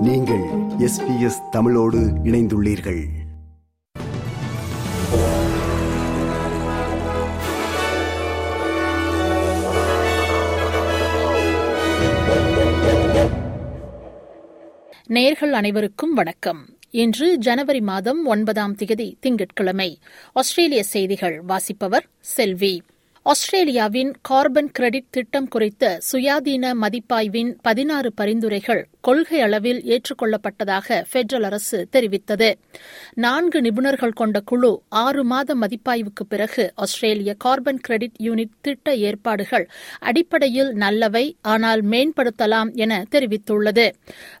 நீங்கள் எஸ்பிஎஸ் தமிழோடு இணைந்துள்ளீர்கள். நேர்கள் அனைவருக்கும் வணக்கம். இன்று ஜனவரி மாதம் ஒன்பதாம் திகதி திங்கட்கிழமை. ஆஸ்திரேலிய செய்திகள் வாசிப்பவர் செல்வி. ஆஸ்திரேலியாவின் கார்பன் கிரெடிட் திட்டம் குறித்த சுயாதீன மதிப்பாய்வின் பதினாறு பரிந்துரைகள் கொள்கை அளவில் ஏற்றுக்கொள்ளப்பட்டதாக பெட்ரல் அரசு தெரிவித்தது. நான்கு நிபுணர்கள் கொண்ட குழு ஆறு மாத மதிப்பாய்வுக்கு பிறகு ஆஸ்திரேலிய கார்பன் கிரெடிட் யூனிட் திட்ட ஏற்பாடுகள் அடிப்படையில் நல்லவை ஆனால் மேம்படுத்தலாம் என தெரிவித்துள்ளது.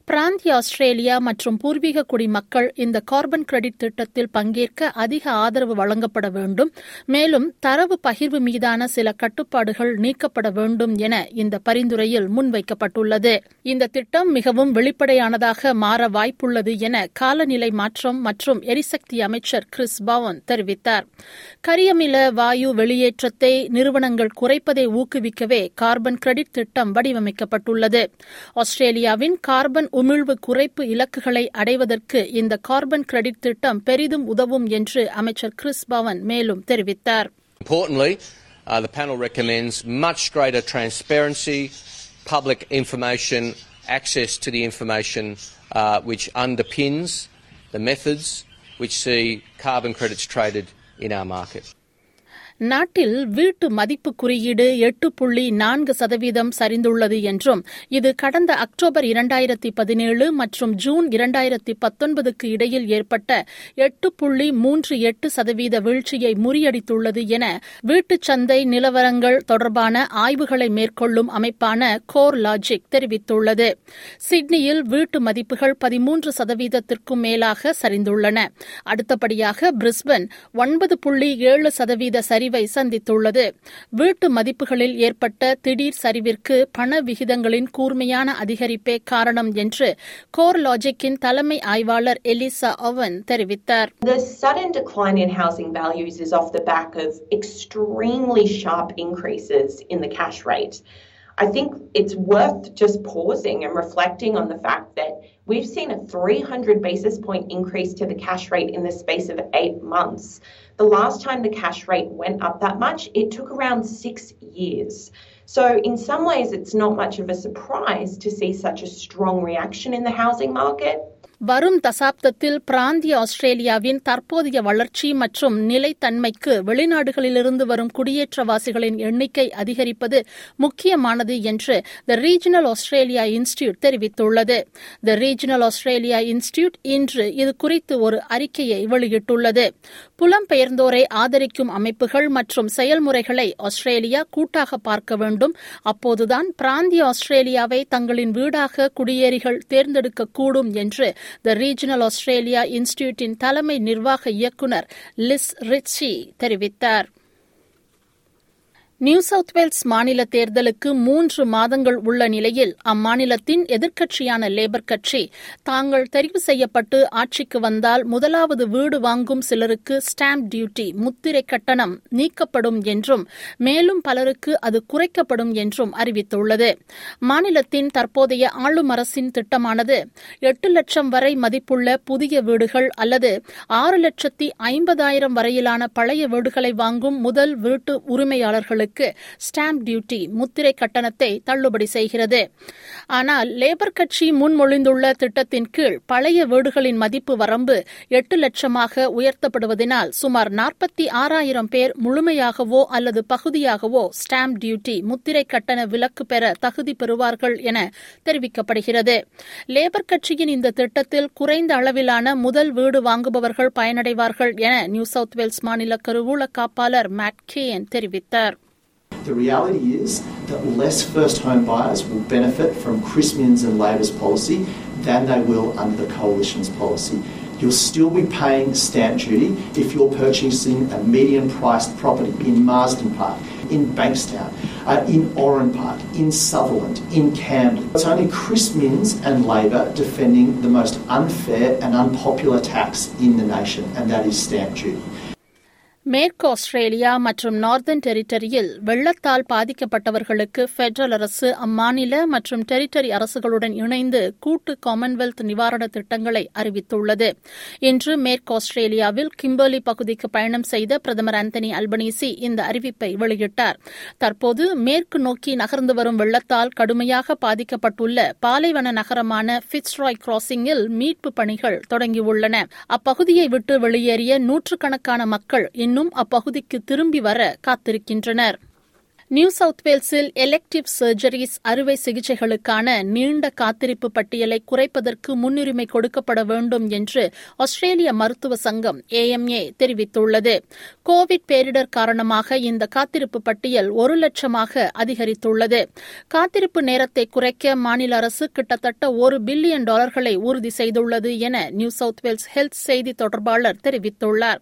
பிராந்திய ஆஸ்திரேலியா மற்றும் பூர்வீக குடிமக்கள் இந்த கார்பன் கிரெடிட் திட்டத்தில் பங்கேற்க அதிக ஆதரவு வழங்கப்பட வேண்டும். மேலும் தரவு பகிர்வு மீதான சில கட்டுப்பாடுகள் நீக்கப்பட வேண்டும் என இந்த பரிந்துரையில் முன்வைக்கப்பட்டுள்ளது. இந்த திட்டம் மிகவும் வெளிப்படையானதாக மாற வாய்ப்புள்ளது என காலநிலை மாற்றம் மற்றும் எரிசக்தி அமைச்சர் கிறிஸ் பவன் தெரிவித்தார். கரியமில வாயு வெளியேற்றத்தை நிறுவனங்கள் குறைப்பதை ஊக்குவிக்கவே கார்பன் கிரெடிட் திட்டம் வடிவமைக்கப்பட்டுள்ளது. ஆஸ்திரேலியாவின் கார்பன் உமிழ்வு குறைப்பு இலக்குகளை அடைவதற்கு இந்த கார்பன் கிரெடிட் திட்டம் பெரிதும் உதவும் என்று அமைச்சர் கிறிஸ் பவன் மேலும் தெரிவித்தார். Importantly, the panel recommends much greater transparency, public information, access to the information uh, which underpins the methods which see carbon credits traded in our market. நாட்டில் வீட்டு மதிப்பு குறியீடு எட்டு புள்ளி நான்கு சதவீதம் சரிந்துள்ளது என்றும் இது கடந்த அக்டோபர் இரண்டாயிரத்தி பதினேழு மற்றும் ஜூன் இரண்டாயிரத்தி பத்தொன்பதுக்கு இடையில் ஏற்பட்ட எட்டு புள்ளி மூன்று எட்டு சதவீத வீழ்ச்சியை முறியடித்துள்ளது என வீட்டுச் சந்தை நிலவரங்கள் தொடர்பான ஆய்வுகளை மேற்கொள்ளும் அமைப்பான கோர் லாஜிக் தெரிவித்துள்ளது. சிட்னியில் வீட்டு மதிப்புகள் பதிமூன்று சதவீதத்திற்கும் மேலாக சரிந்துள்ளன. அடுத்தபடியாக பிரிஸ்பன் ஒன்பது புள்ளி ஏழு சதவீத சரி சரிவை சந்தித்துள்ளது வீட்டு மதிப்புகளில் ஏற்பட்ட திடீர் சரிவிற்கு பண விகிதங்களின் கூர்மையான அதிகரிப்பே காரணம் என்று கோர் லாஜிக்கின் தலைமை ஆய்வாளர் எலிசா ஒவன் தெரிவித்தார் values is off the back of extremely sharp increases in the cash rate. I think it's worth just pausing and reflecting on the fact that we've seen a 300 basis point increase to the cash rate in the space of eight months. The last time the cash rate went up that much, it took around six years. So, in some ways, it's not much of a surprise to see such a strong reaction in the housing market. வரும் தசாப்தத்தில் பிராந்திய ஆஸ்திரேலியாவின் தற்போதைய வளர்ச்சி மற்றும் நிலைத்தன்மைக்கு வெளிநாடுகளிலிருந்து வரும் குடியேற்றவாசிகளின் எண்ணிக்கை அதிகரிப்பது முக்கியமானது என்று த ரீஜனல் ஆஸ்திரேலியா இன்ஸ்டியூட் தெரிவித்துள்ளது. த ரீஜனல் ஆஸ்திரேலியா இன்ஸ்டியூட் இன்று இது குறித்து ஒரு அறிக்கையை வெளியிட்டுள்ளது. புலம்பெயர்ந்தோரை ஆதரிக்கும் அமைப்புகள் மற்றும் செயல்முறைகளை ஆஸ்திரேலியா கூட்டாக பார்க்க வேண்டும். அப்போதுதான் பிராந்திய ஆஸ்திரேலியாவை தங்களின் வீடாக குடியேறிகள் தேர்ந்தெடுக்கக்கூடும் என்று த ரீஜனல் ஆஸ்திரேலியா இன்ஸ்டிடியூட்டின் தலைமை நிர்வாக இயக்குநர் லிஸ் ரிச்சி தெரிவித்தார். நியூ சவுத் வேல்ஸ் மாநில தேர்தலுக்கு மூன்று மாதங்கள் உள்ள நிலையில் அம்மாநிலத்தின் எதிர்க்கட்சியான லேபர் கட்சி தாங்கள் தெரிவு செய்யப்பட்டு ஆட்சிக்கு வந்தால் முதலாவது வீடு வாங்கும் சிலருக்கு ஸ்டாம்ப் டியூட்டி முத்திரை கட்டணம் நீக்கப்படும் என்றும் மேலும் பலருக்கு அது குறைக்கப்படும் என்றும் அறிவித்துள்ளது. மாநிலத்தின் தற்போதைய ஆளும் அரசின் திட்டமானது எட்டு லட்சம் வரை மதிப்புள்ள புதிய வீடுகள் அல்லது ஆறு லட்சத்தி ஐம்பதாயிரம் வரையிலான பழைய வீடுகளை வாங்கும் முதல் வீட்டு உரிமையாளர்களுக்கு வீடுகளுக்கு ஸ்டாம்ப் டியூட்டி முத்திரை கட்டணத்தை தள்ளுபடி செய்கிறது. ஆனால் லேபர் கட்சி முன்மொழிந்துள்ள திட்டத்தின் கீழ் பழைய வீடுகளின் மதிப்பு வரம்பு எட்டு லட்சமாக உயர்த்தப்படுவதனால் சுமார் நாற்பத்தி ஆறாயிரம் பேர் முழுமையாகவோ அல்லது பகுதியாகவோ ஸ்டாம்ப் டியூட்டி முத்திரை கட்டண விலக்கு பெற தகுதி பெறுவார்கள் என தெரிவிக்கப்படுகிறது. லேபர் கட்சியின் இந்த திட்டத்தில் குறைந்த அளவிலான முதல் வீடு வாங்குபவர்கள் பயனடைவார்கள் என நியூ சவுத் வேல்ஸ் மாநில கருவூல காப்பாளர் மேட் கேன் தெரிவித்தார். The reality is that less first home buyers will benefit from Chris Minns and Labor's policy than they will under the Coalition's policy. You'll still be paying stamp duty if you're purchasing a median priced property in Marsden Park, in Bankstown, uh, in Oran Park, in Sutherland, in Camden. It's only Chris Minns and Labor defending the most unfair and unpopular tax in the nation, and that is stamp duty. மேற்கு Australia மற்றும் Northern டெரிட்டரியில் வெள்ளத்தால் பாதிக்கப்பட்டவர்களுக்கு federal அரசு அம்மாநில மற்றும் territory அரசுகளுடன் இணைந்து கூட்டு காமன்வெல்த் நிவாரண திட்டங்களை அறிவித்துள்ளது. இன்று மேற்கு ஆஸ்திரேலியாவில் கிம்பர்லி பகுதிக்கு பயணம் செய்த பிரதமர் ஆந்தனி அல்பனீசி இந்த அறிவிப்பை வெளியிட்டார். தற்போது மேற்கு நோக்கி நகர்ந்து வரும் வெள்ளத்தால் கடுமையாக பாதிக்கப்பட்டுள்ள பாலைவன நகரமான பிட்ஸ்ராய் கிராசிங்கில் மீட்பு பணிகள் தொடங்கியுள்ளன. அப்பகுதியை விட்டு வெளியேறிய நூற்றுக்கணக்கான மக்கள் இன்னும் அப்பகுதிக்கு திரும்பி வர காத்திருக்கின்றனர். நியூ சவுத் வேல்ஸில் எலெக்டிவ் சர்ஜரிஸ் அறுவை சிகிச்சைகளுக்கான நீண்ட காத்திருப்பு பட்டியலை குறைப்பதற்கு முன்னுரிமை கொடுக்கப்பட வேண்டும் என்று ஆஸ்திரேலிய மருத்துவ சங்கம் ஏஎம்ஏ தெரிவித்துள்ளது. கோவிட் பேரிடர் காரணமாக இந்த காத்திருப்பு பட்டியல் ஒரு லட்சமாக அதிகரித்துள்ளது. காத்திருப்பு நேரத்தை குறைக்க மாநில அரசு கிட்டத்தட்ட ஒரு பில்லியன் டாலர்களை உறுதி செய்துள்ளது என நியூ சவுத் வேல்ஸ் ஹெல்த் செய்தி தொடர்பாளர் தெரிவித்துள்ளார்.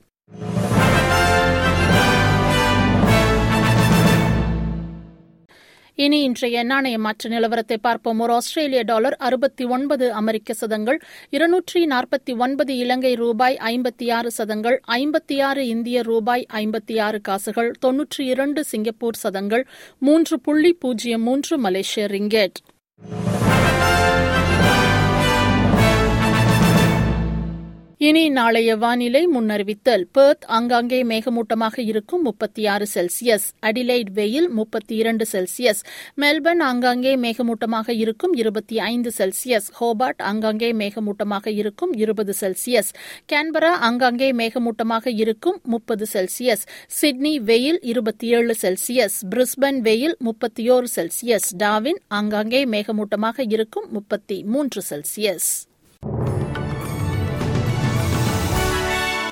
இனி இன்றைய நாணய மாற்ற நிலவரத்தை பார்ப்போம். ஒரு ஆஸ்திரேலிய டாலர் அறுபத்தி ஒன்பது அமெரிக்க சதங்கள் இருநூற்றி நாற்பத்தி ஒன்பது இலங்கை ரூபாய் ஐம்பத்தி ஆறு சதங்கள் ஐம்பத்தி ஆறு இந்திய ரூபாய் ஐம்பத்தி ஆறு காசுகள் தொன்னூற்றி இரண்டு சிங்கப்பூர் சதங்கள் மூன்று புள்ளி பூஜ்ஜியம் மூன்று மலேசிய ரிங்கெட். இனி நாளைய வானிலை முன்னறிவித்தல். பெர்த் ஆங்காங்கே மேகமூட்டமாக இருக்கும் முப்பத்தி ஆறு செல்சியஸ். அடிலைட் வெயில் முப்பத்தி இரண்டு செல்சியஸ். மெல்பர்ன் ஆங்காங்கே மேகமூட்டமாக இருக்கும் இருபத்தி ஐந்து செல்சியஸ். ஹோபார்ட் அங்கங்கே மேகமூட்டமாக இருக்கும் இருபது செல்சியஸ். கேன்பரா ஆங்காங்கே மேகமூட்டமாக இருக்கும் முப்பது செல்சியஸ். சிட்னி வெயில் இருபத்தி ஏழு செல்சியஸ். பிரிஸ்பன் வெயில் முப்பத்தி ஓரு செல்சியஸ். டாவின் ஆங்காங்கே மேகமூட்டமாக இருக்கும் முப்பத்தி மூன்று செல்சியஸ்.